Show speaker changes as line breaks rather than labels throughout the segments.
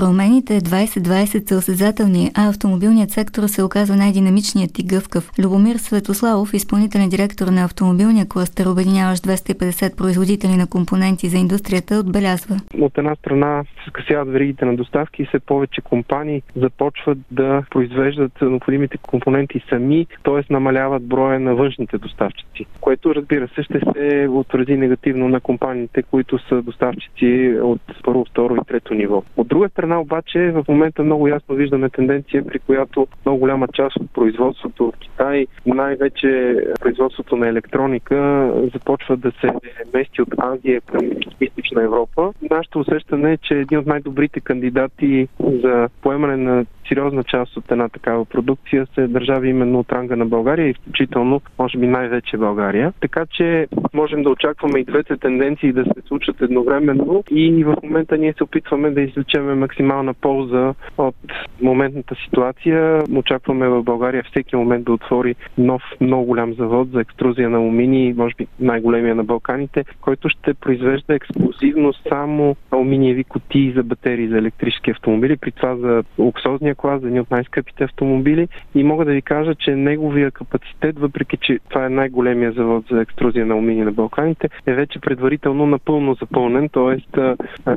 Промените 2020 са осезателни, а автомобилният сектор се оказва най-динамичният и гъвкав. Любомир Светославов, изпълнителен директор на автомобилния кластър, обединяващ 250 производители на компоненти за индустрията, отбелязва.
От една страна се скъсяват веригите на доставки и все повече компании започват да произвеждат необходимите компоненти сами, т.е. намаляват броя на външните доставчици, което разбира се ще се отрази негативно на компаниите, които са доставчици от първо, второ и трето ниво. От друга страна страна обаче в момента много ясно виждаме тенденция, при която много голяма част от производството в Китай, най-вече производството на електроника, започва да се мести от Азия към източна Европа. Нашето усещане е, че един от най-добрите кандидати за поемане на сериозна част от една такава продукция се държави именно от ранга на България и включително, може би най-вече България. Така че можем да очакваме и двете тенденции да се случат едновременно и в момента ние се опитваме да извлечеме максимална полза от моментната ситуация. Очакваме в България всеки момент да отвори нов, много голям завод за екструзия на алуминий, може би най-големия на Балканите, който ще произвежда ексклюзивно само алуминиеви кутии за батерии за електрически автомобили, при това за луксозния клас, за едни от най-скъпите автомобили. И мога да ви кажа, че неговия капацитет, въпреки че това е най-големия завод за екструзия на алуминий на Балканите, е вече предварително напълно запълнен, т.е.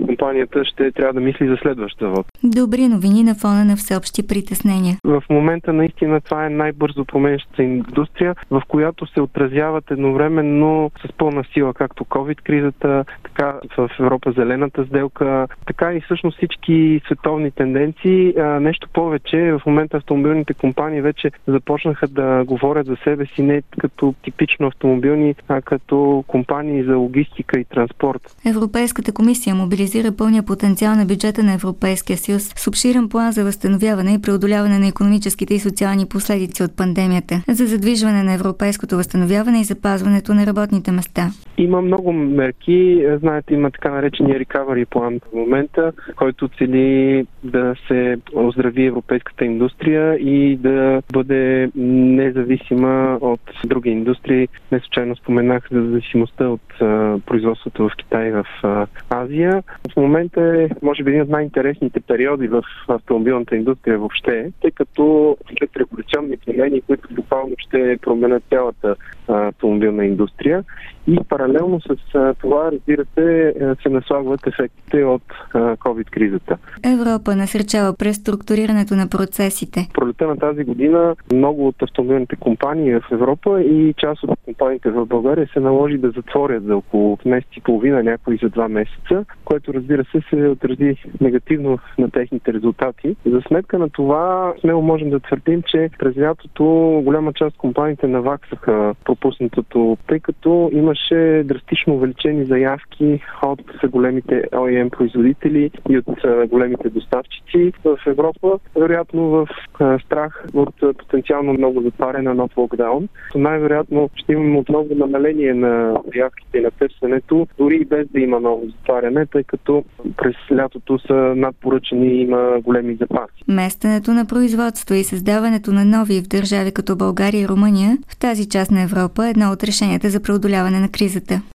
компанията ще трябва да мисли за следващ завод.
Добри новини на фона на всеобщи притеснения.
В момента наистина това е най-бързо променяща индустрия, в която се отразяват едновременно с пълна сила както COVID-кризата, така в Европа зелената сделка, така и всъщност всички световни тенденции. Нещо повече, в момента автомобилните компании вече започнаха да говорят за себе си не като типично автомобилни, а като компании за логистика и транспорт.
Европейската комисия мобилизира пълния потенциал на бюджета на Европейския съюз с обширен план за възстановяване и преодоляване на економическите и социални последици от пандемията, за задвижване на европейското възстановяване и запазването на работните места.
Има много мерки. Знаете, има така наречения recovery план в момента, който цели да се оздрави европейската индустрия и да бъде независима от други индустрии. Не случайно споменах за зависимостта от производството в Китай и в Азия. В момента е, може би, един от най-интересните периоди в автомобилната индустрия въобще, тъй като след революционни промени, които буквално ще променят цялата автомобилна индустрия. И паралелно с това, разбира се, се наслагват ефектите от COVID-кризата.
Европа насърчава преструктурирането на процесите.
Пролета на тази година много от автомобилните компании в Европа и част от компаниите в България се наложи да затворят за около месец и половина, някои за два месеца, което разбира се се отрази негативно на техните резултати. За сметка на това смело можем да твърдим, че през лятото голяма част от компаниите наваксаха пропуснатото, тъй като имаше драстично увеличени заявки от големите OEM производители и от големите доставчици в Европа, вероятно в страх от потенциално много затваряне на локдаун. Най-вероятно ще имаме отново намаление на заявките и на търсенето, дори и без да има ново затваряне, тъй като през лятото са надпоръчени и има големи запаси.
Местенето на производство и създаването на нови в държави като България и Румъния в тази част на Европа е едно от решенията за преодоляване на кризата.